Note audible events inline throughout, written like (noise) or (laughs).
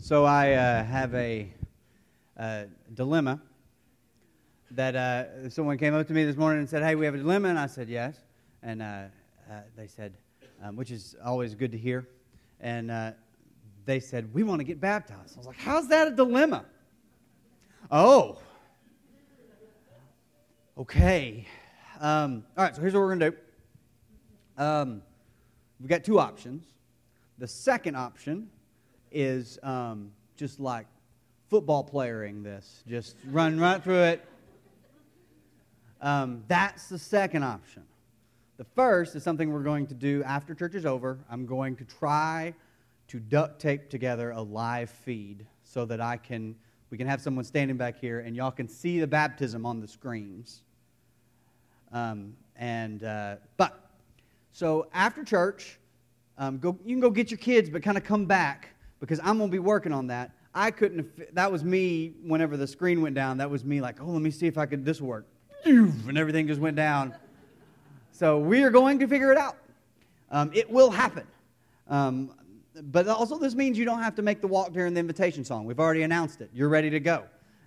so I uh, have a uh, dilemma that uh, someone came up to me this morning and said, Hey, we have a dilemma. And I said, Yes. And uh, uh, they said, um, which is always good to hear. And uh, they said, We want to get baptized. I was like, How's that a dilemma? Oh. Okay. Um, all right, so here's what we're to do. Um, we've got two options. The second option is um, just like football playering this, just run right through it. Um, that's the second option. The first is something we're going to do after church is over. I'm going to try to duct tape together a live feed so that I can we can have someone standing back here and y'all can see the baptism on the screens. Um, and uh, but so after church, um, go you can go get your kids, but kind of come back because I'm going to be working on that. I couldn't that was me whenever the screen went down. That was me like, oh, let me see if I could, this work. And everything just went down. So we are going to figure it out. Um, it will happen. Um, but also, this means you don't have to make the walk during the invitation song. We've already announced it. You're ready to go,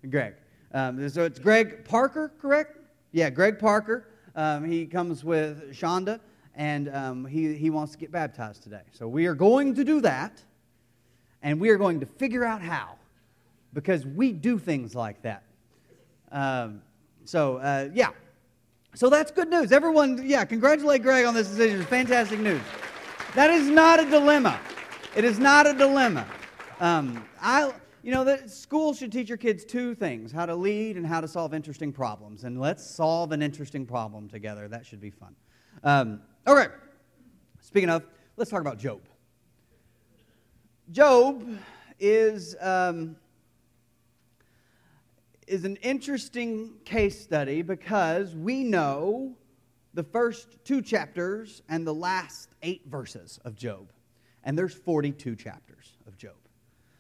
Greg. Um, so it's Greg Parker, correct? Yeah, Greg Parker. Um, he comes with Shonda, and um, he, he wants to get baptized today. So we are going to do that and we are going to figure out how because we do things like that. Um, so, uh, yeah. So that's good news. Everyone, yeah, congratulate Greg on this decision. It's fantastic news. That is not a dilemma. It is not a dilemma. Um, I, you know, the school should teach your kids two things how to lead and how to solve interesting problems. And let's solve an interesting problem together. That should be fun. Um, all right. Speaking of, let's talk about Job. Job is, um, is an interesting case study because we know the first two chapters and the last eight verses of Job. And there's 42 chapters of Job.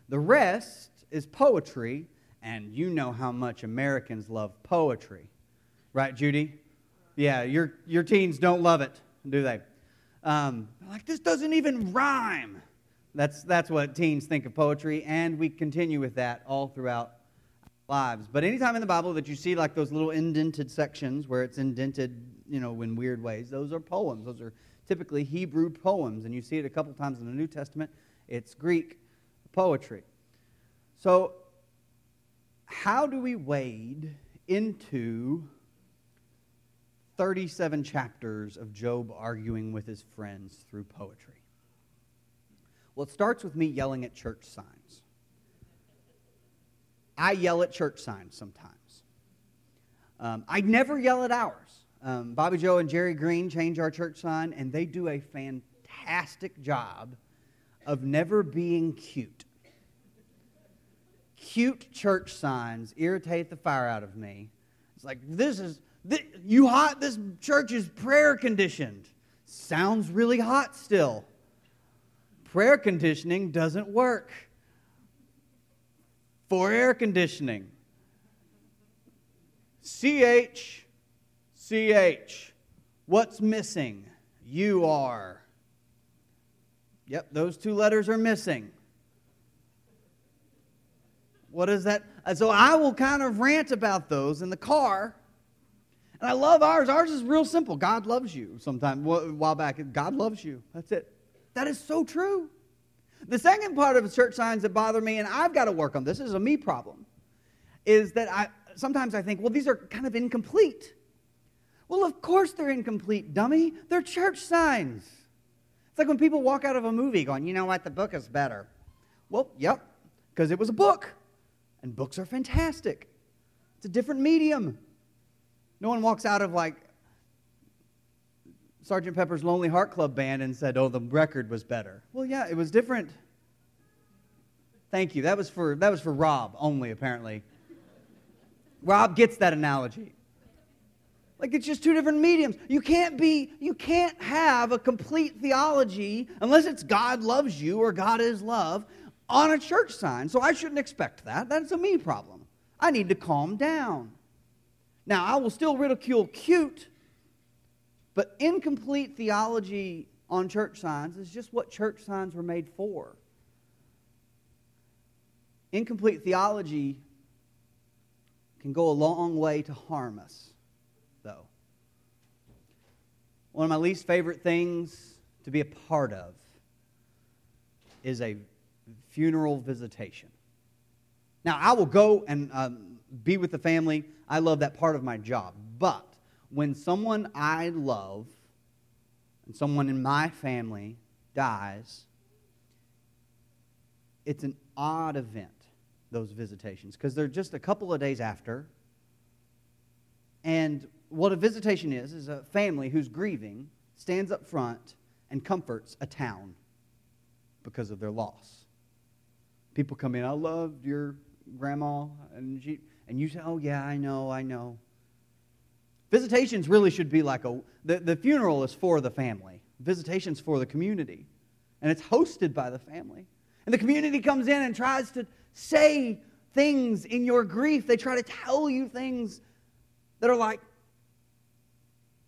The rest is poetry, and you know how much Americans love poetry. Right, Judy? Yeah, your, your teens don't love it, do they? Um, like, this doesn't even rhyme. That's, that's what teens think of poetry, and we continue with that all throughout lives. But anytime in the Bible that you see like those little indented sections where it's indented, you know, in weird ways, those are poems. Those are typically Hebrew poems, and you see it a couple times in the New Testament. It's Greek poetry. So, how do we wade into 37 chapters of Job arguing with his friends through poetry? Well, it starts with me yelling at church signs. I yell at church signs sometimes. Um, I never yell at ours. Um, Bobby Joe and Jerry Green change our church sign, and they do a fantastic job of never being cute. Cute church signs irritate the fire out of me. It's like, this is, this, you hot? This church is prayer conditioned. Sounds really hot still prayer conditioning doesn't work for air conditioning. CH, CH. What's missing? You are. Yep, those two letters are missing. What is that? Uh, so I will kind of rant about those in the car. And I love ours. Ours is real simple. God loves you. Sometime a while back, God loves you. That's it. That is so true. The second part of church signs that bother me, and I've got to work on this, this is a me problem, is that I sometimes I think, well, these are kind of incomplete. Well, of course they're incomplete, dummy. They're church signs. It's like when people walk out of a movie going, you know what, the book is better. Well, yep, because it was a book. And books are fantastic. It's a different medium. No one walks out of like Sergeant Pepper's Lonely Heart Club Band and said, "Oh, the record was better." Well, yeah, it was different. Thank you. That was for that was for Rob only, apparently. Rob gets that analogy. Like it's just two different mediums. You can't be you can't have a complete theology unless it's God loves you or God is love on a church sign. So I shouldn't expect that. That's a me problem. I need to calm down. Now, I will still ridicule cute but incomplete theology on church signs is just what church signs were made for. incomplete theology can go a long way to harm us, though. One of my least favorite things to be a part of is a funeral visitation. Now, I will go and um, be with the family. I love that part of my job. But when someone I love and someone in my family dies, it's an odd event, those visitations, because they're just a couple of days after. And what a visitation is, is a family who's grieving stands up front and comforts a town because of their loss. People come in, I loved your grandma, and, she, and you say, oh, yeah, I know, I know. Visitations really should be like a, the, the funeral is for the family, visitations for the community, and it's hosted by the family. And the community comes in and tries to say things in your grief. They try to tell you things that are like,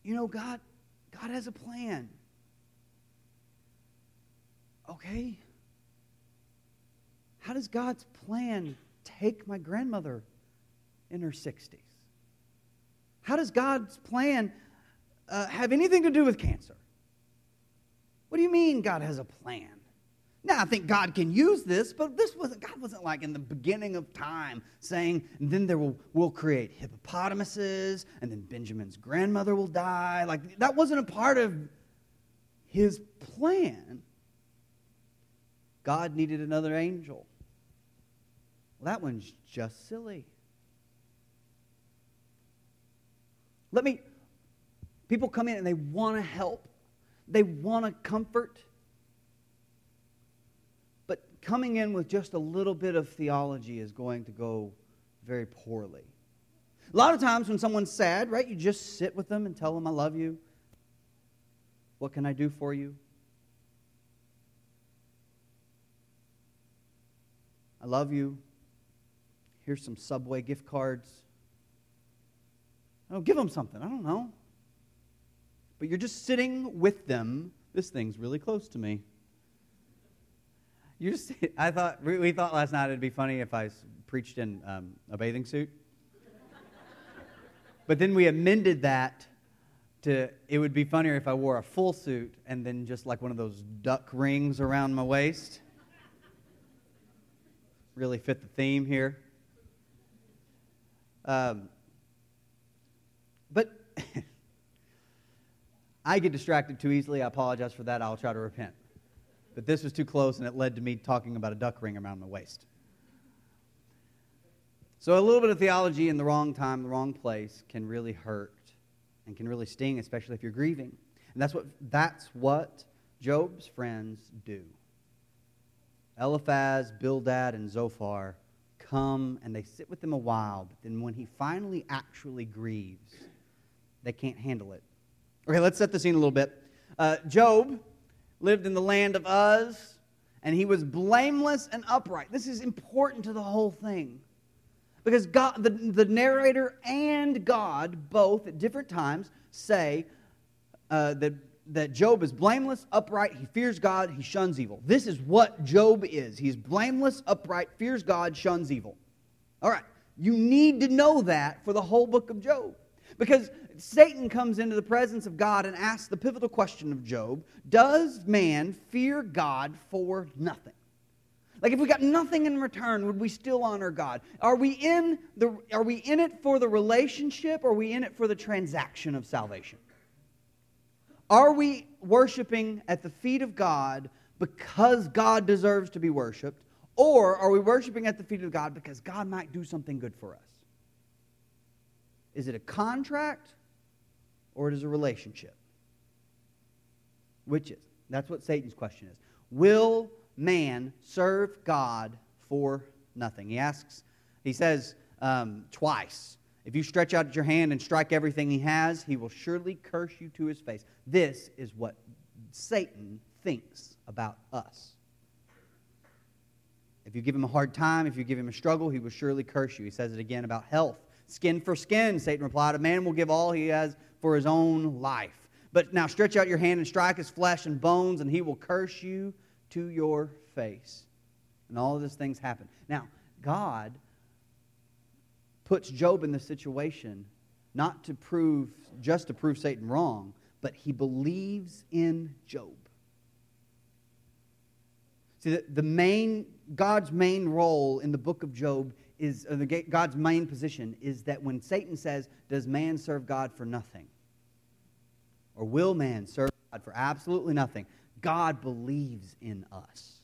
you know, God, God has a plan. Okay. How does God's plan take my grandmother in her 60s? How does God's plan uh, have anything to do with cancer? What do you mean God has a plan? Now, I think God can use this, but this wasn't, God wasn't like in the beginning of time saying, then there will, we'll create hippopotamuses, and then Benjamin's grandmother will die. Like, that wasn't a part of his plan. God needed another angel. Well, that one's just silly. Let me, people come in and they want to help, they want to comfort But coming in with just a little bit of theology is going to go very poorly. A lot of times when someone's sad, right, you just sit with them and tell them, I love you. What can I do for you? I love you. Here's some Subway gift cards. Oh, give them something. I don't know. But you're just sitting with them. This thing's really close to me. You just, I thought, we thought last night it'd be funny if I preached in um, a bathing suit. but then we amended that to, it would be funnier if I wore a full suit and then just like one of those duck rings around my waist. Really fit the theme here. Um, (laughs) I get distracted too easily. I apologize for that. I'll try to repent. But this was too close, and it led to me talking about a duck ring around my waist. So, a little bit of theology in the wrong time, the wrong place, can really hurt and can really sting, especially if you're grieving. And that's what, that's what Job's friends do. Eliphaz, Bildad, and Zophar come and they sit with him a while, but then when he finally actually grieves, they can't handle it. Okay, let's set the scene a little bit. Uh, Job lived in the land of Uz, and he was blameless and upright. This is important to the whole thing. Because God, the, the narrator and God, both at different times, say uh, that, that Job is blameless, upright, he fears God, he shuns evil. This is what Job is. He's blameless, upright, fears God, shuns evil. All right, you need to know that for the whole book of Job. Because Satan comes into the presence of God and asks the pivotal question of Job Does man fear God for nothing? Like if we got nothing in return, would we still honor God? Are we in the are we in it for the relationship or are we in it for the transaction of salvation? Are we worshiping at the feet of God because God deserves to be worshiped? Or are we worshiping at the feet of God because God might do something good for us? Is it a contract or it is a relationship? Which is? That's what Satan's question is. Will man serve God for nothing? He asks, he says um, twice, if you stretch out your hand and strike everything he has, he will surely curse you to his face. This is what Satan thinks about us. If you give him a hard time, if you give him a struggle, he will surely curse you. He says it again about health. Skin for skin, Satan replied. A man will give all he has for his own life. But now stretch out your hand and strike his flesh and bones, and he will curse you to your face. And all of these things happen. Now, God puts Job in this situation not to prove, just to prove Satan wrong, but he believes in Job. See, the, the main, God's main role in the book of Job is, the, God's main position is that when Satan says, Does man serve God for nothing? Or will man serve God for absolutely nothing? God believes in us.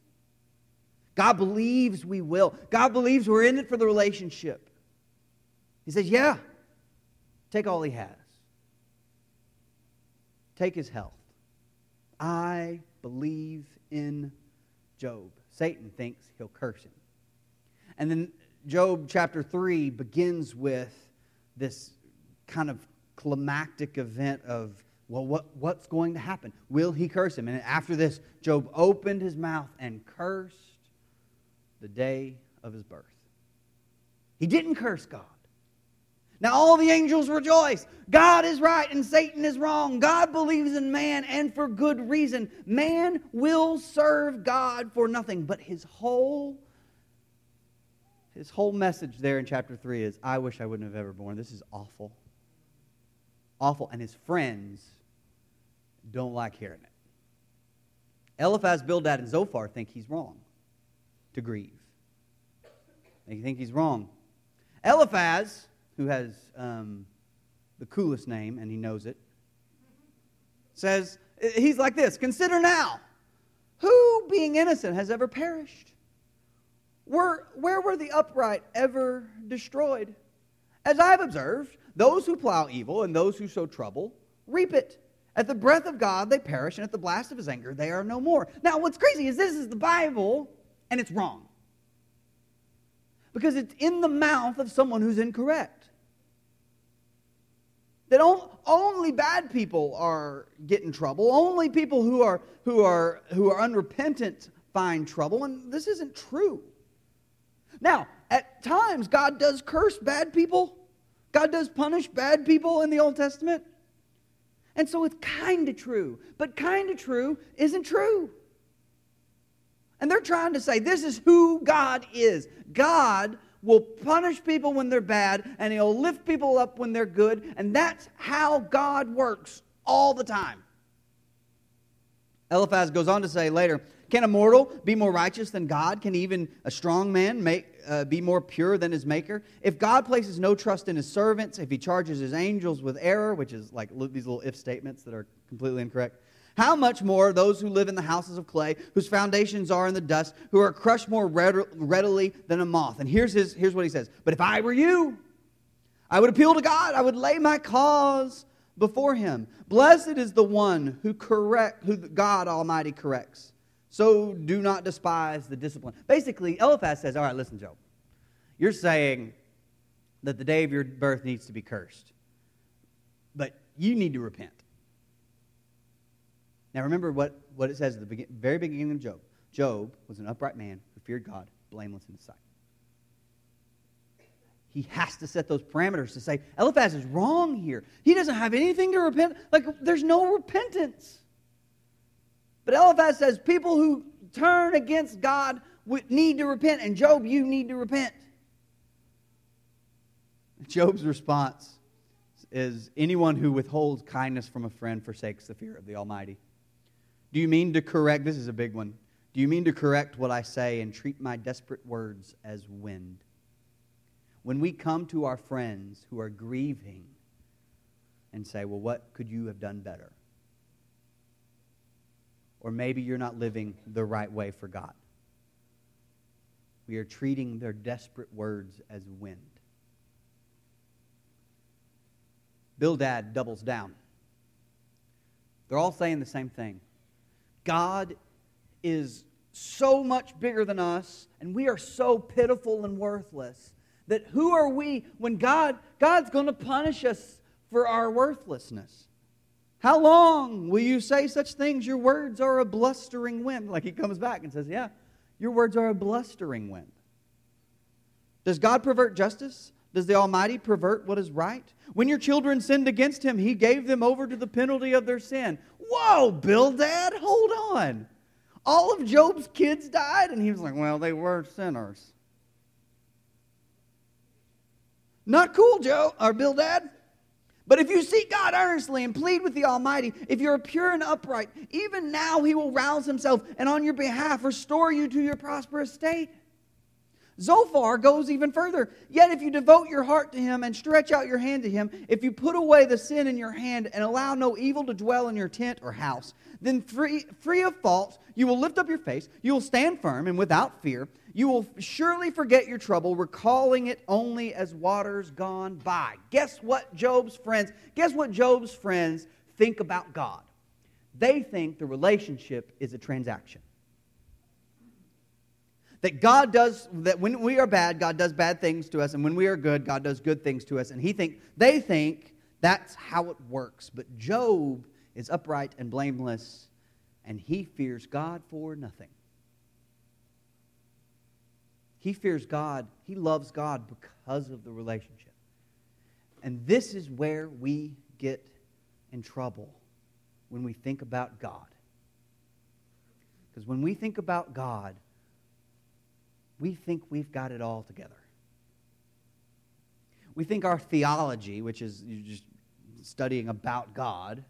God believes we will. God believes we're in it for the relationship. He says, Yeah, take all he has, take his health. I believe in Job. Satan thinks he'll curse him. And then Job chapter 3 begins with this kind of climactic event of, well, what, what's going to happen? Will he curse him? And after this, Job opened his mouth and cursed the day of his birth. He didn't curse God. Now all the angels rejoice. God is right and Satan is wrong. God believes in man and for good reason. Man will serve God for nothing, but his whole his whole message there in chapter 3 is I wish I wouldn't have ever born. This is awful. Awful and his friends don't like hearing it. Eliphaz, Bildad and Zophar think he's wrong to grieve. They think he's wrong. Eliphaz who has um, the coolest name, and he knows it, says, He's like this Consider now, who, being innocent, has ever perished? Where were the upright ever destroyed? As I've observed, those who plow evil and those who sow trouble reap it. At the breath of God, they perish, and at the blast of his anger, they are no more. Now, what's crazy is this is the Bible, and it's wrong. Because it's in the mouth of someone who's incorrect that only bad people are get in trouble. Only people who are who are who are unrepentant find trouble, and this isn't true. Now, at times God does curse bad people. God does punish bad people in the Old Testament. And so it's kind of true, but kind of true isn't true. And they're trying to say this is who God is. God will punish people when they're bad, and he'll lift people up when they're good. And that's how God works all the time. Eliphaz goes on to say later Can a mortal be more righteous than God? Can even a strong man make, uh, be more pure than his maker? If God places no trust in his servants, if he charges his angels with error, which is like these little if statements that are completely incorrect, how much more those who live in the houses of clay, whose foundations are in the dust, who are crushed more readily than a moth? And here's, his, here's what he says But if I were you, I would appeal to God, I would lay my cause before him. Blessed is the one who correct who God Almighty corrects. So do not despise the discipline. Basically, Eliphaz says, All right, listen, Job. You're saying that the day of your birth needs to be cursed. But you need to repent. Now remember what, what it says at the begin, very beginning of Job. Job was an upright man who feared God, blameless in his sight. He has to set those parameters to say, Eliphaz is wrong here. He doesn't have anything to repent. Like, there's no repentance. But Eliphaz says people who turn against God need to repent. And Job, you need to repent. Job's response is anyone who withholds kindness from a friend forsakes the fear of the Almighty. Do you mean to correct? This is a big one. Do you mean to correct what I say and treat my desperate words as wind? When we come to our friends who are grieving and say, Well, what could you have done better? Or maybe you're not living the right way for God. We are treating their desperate words as wind. Bildad doubles down. They're all saying the same thing. God is so much bigger than us, and we are so pitiful and worthless that who are we when God God's going to punish us for our worthlessness? How long will you say such things? Your words are a blustering wind. Like he comes back and says, Yeah, your words are a blustering wind. Does God pervert justice? Does the Almighty pervert what is right? When your children sinned against him, he gave them over to the penalty of their sin. Whoa, Bildad, hold on. All of Job's kids died, and he was like, Well, they were sinners. Not cool, Joe or Bildad. But if you seek God earnestly and plead with the Almighty, if you're pure and upright, even now he will rouse himself and on your behalf restore you to your prosperous state. Zophar goes even further. Yet if you devote your heart to him and stretch out your hand to him, if you put away the sin in your hand and allow no evil to dwell in your tent or house, then free, free of faults, you will lift up your face, you will stand firm and without fear. You will surely forget your trouble, recalling it only as waters gone by. Guess what Job's friends, guess what Job's friends think about God? They think the relationship is a transaction. That God does, that when we are bad, God does bad things to us, and when we are good, God does good things to us. And he think, they think that's how it works. But Job is upright and blameless, and he fears God for nothing. He fears God, he loves God because of the relationship. And this is where we get in trouble when we think about God. Because when we think about God, we think we've got it all together. We think our theology, which is just studying about God,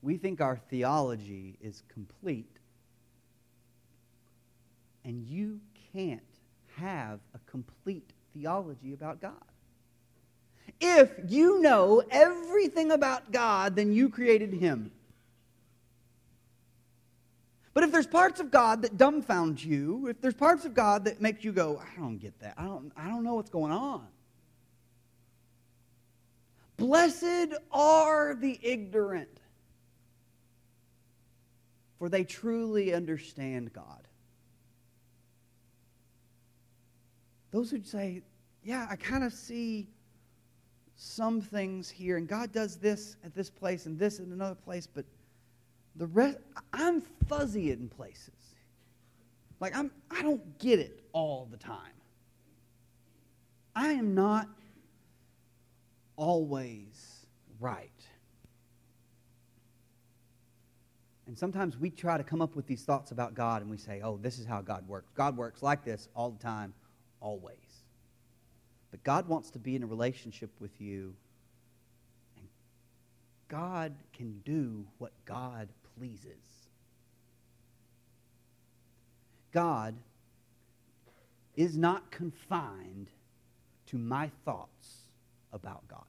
we think our theology is complete. And you can't have a complete theology about God. If you know everything about God, then you created him. But if there's parts of God that dumbfound you, if there's parts of God that make you go, I don't get that. I don't, I don't know what's going on. Blessed are the ignorant, for they truly understand God. Those who say, Yeah, I kind of see some things here, and God does this at this place and this in another place, but the rest, I'm fuzzy in places. Like I'm, I don't get it all the time. I am not always right. And sometimes we try to come up with these thoughts about God and we say, oh, this is how God works. God works like this all the time, always. But God wants to be in a relationship with you. And God can do what God pleases. God is not confined to my thoughts about God.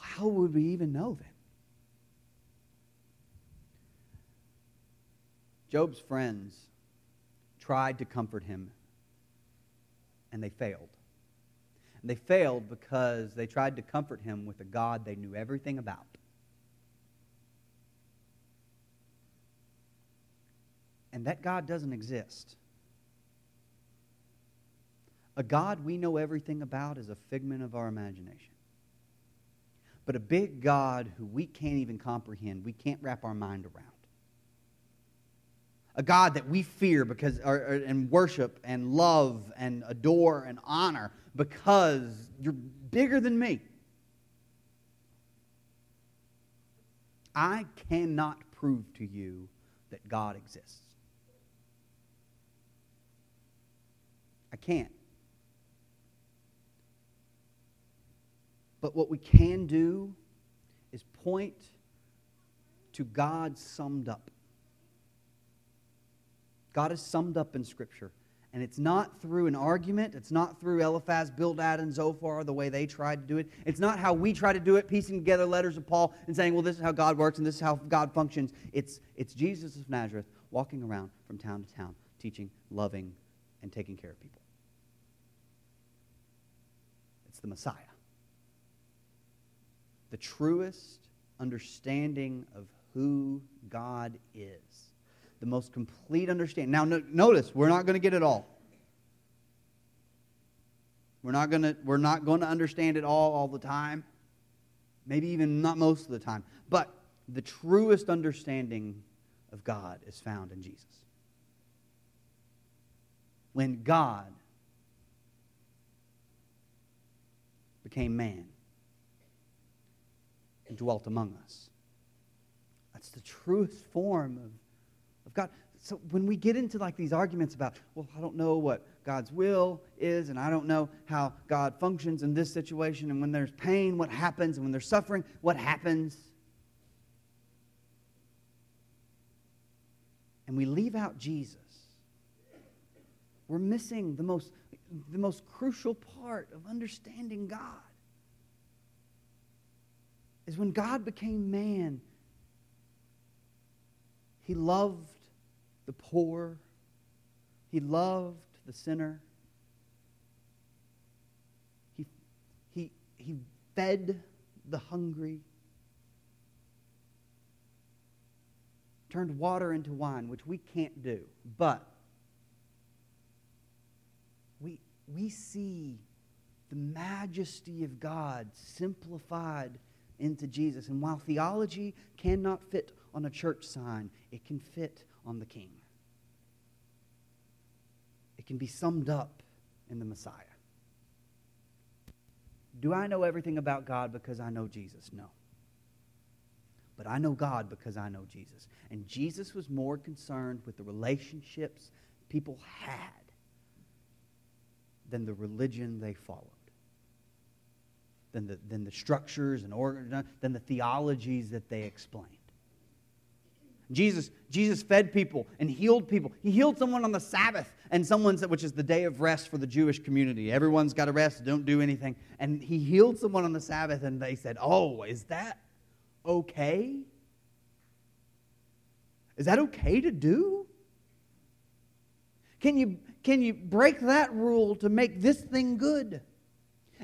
How would we even know then? Job's friends tried to comfort him, and they failed. And they failed because they tried to comfort him with a God they knew everything about. And that God doesn't exist. A God we know everything about is a figment of our imagination. But a big God who we can't even comprehend, we can't wrap our mind around. A God that we fear because, or, and worship and love and adore and honor because you're bigger than me. I cannot prove to you that God exists. I can't. But what we can do is point to God summed up. God is summed up in Scripture. And it's not through an argument. It's not through Eliphaz, Bildad, and Zophar, the way they tried to do it. It's not how we try to do it, piecing together letters of Paul and saying, well, this is how God works and this is how God functions. It's, it's Jesus of Nazareth walking around from town to town, teaching, loving, and taking care of people. It's the Messiah. The truest understanding of who God is the most complete understanding. Now, no, notice, we're not going to get it all. We're not going to we're not going to understand it all all the time. Maybe even not most of the time. But the truest understanding of God is found in Jesus. When God became man and dwelt among us. That's the truest form of of God. so when we get into like these arguments about, well, I don't know what God's will is, and I don't know how God functions in this situation, and when there's pain, what happens, and when there's suffering, what happens. And we leave out Jesus. We're missing the most, the most crucial part of understanding God. Is when God became man, he loved the poor, he loved the sinner. He, he, he fed the hungry, turned water into wine, which we can't do. But we, we see the majesty of God simplified into Jesus. And while theology cannot fit on a church sign, it can fit on the king. It can be summed up in the Messiah. Do I know everything about God because I know Jesus? No. But I know God because I know Jesus. And Jesus was more concerned with the relationships people had than the religion they followed, than the, than the structures and organ, than the theologies that they explained. Jesus, Jesus fed people and healed people. He healed someone on the Sabbath and someone's which is the day of rest for the Jewish community. Everyone's got to rest, don't do anything. And he healed someone on the Sabbath and they said, "Oh, is that okay? Is that okay to do? Can you can you break that rule to make this thing good?"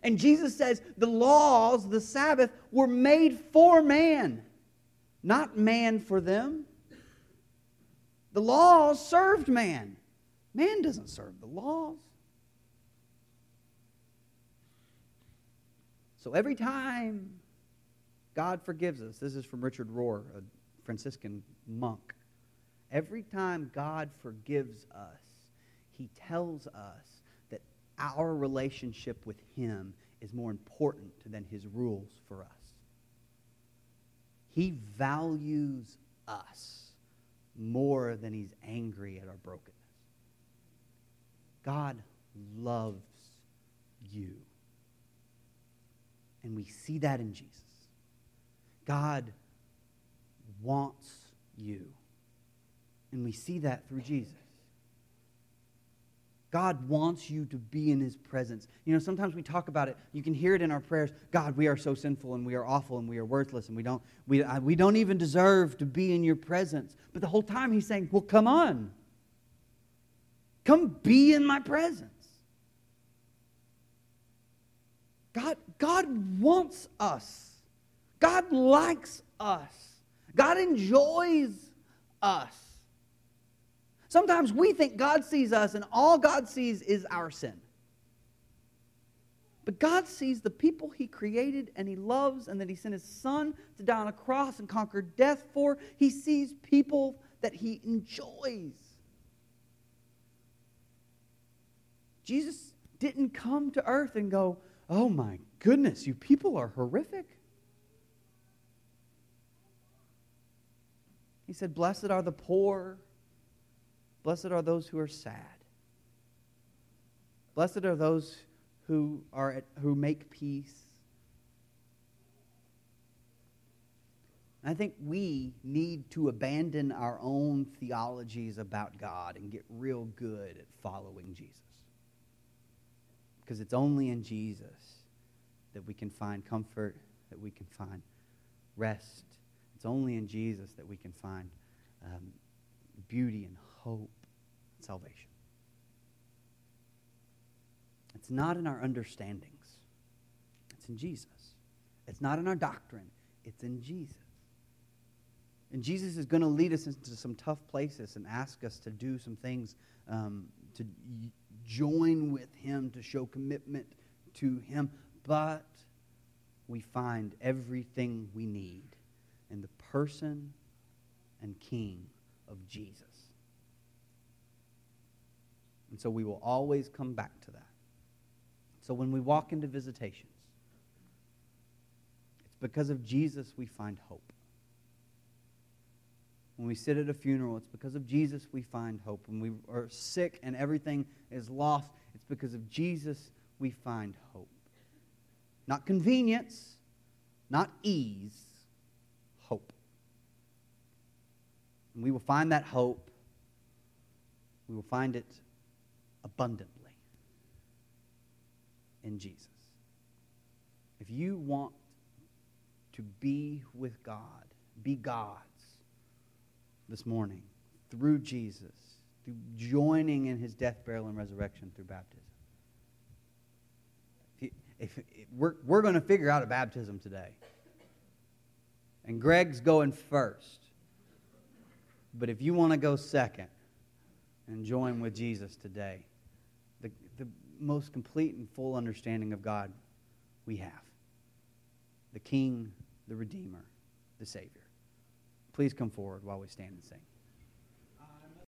And Jesus says the laws, the Sabbath, were made for man, not man for them. The laws served man. Man doesn't serve the laws. So every time God forgives us, this is from Richard Rohr, a Franciscan monk. Every time God forgives us, he tells us that our relationship with him is more important than his rules for us. He values us more than he's angry at our brokenness. God loves you. And we see that in Jesus. God wants you. And we see that through Jesus. God wants you to be in his presence. You know, sometimes we talk about it. You can hear it in our prayers. God, we are so sinful and we are awful and we are worthless and we don't, we, uh, we don't even deserve to be in your presence. But the whole time he's saying, well, come on. Come be in my presence. God, God wants us. God likes us. God enjoys us. Sometimes we think God sees us and all God sees is our sin. But God sees the people He created and He loves and that He sent His Son to die on a cross and conquer death for. He sees people that He enjoys. Jesus didn't come to earth and go, Oh my goodness, you people are horrific. He said, Blessed are the poor Blessed are those who are sad. Blessed are those who, are at, who make peace. I think we need to abandon our own theologies about God and get real good at following Jesus. Because it's only in Jesus that we can find comfort, that we can find rest. It's only in Jesus that we can find um, beauty and hope salvation. It's not in our understandings, it's in Jesus. It's not in our doctrine, it's in Jesus. And Jesus is going to lead us into some tough places and ask us to do some things um, to join with Him, to show commitment to Him. But we find everything we need in the person and King of Jesus. And so we will always come back to that. So when we walk into visitations, it's because of Jesus we find hope. when we sit at a funeral, it's because of Jesus we find hope. When we are sick and everything is lost, it's because of Jesus we find hope. Not convenience, not ease, hope. And we will find that hope, we will find it abundantly in Jesus. If you want to be with God, be God's this morning through Jesus, through joining in his death, burial, and resurrection through baptism. If, if, if we're, we're going to figure out a baptism today. And Greg's going first. But if you want to go second and join with Jesus today, most complete and full understanding of God we have the King, the Redeemer, the Savior. Please come forward while we stand and sing.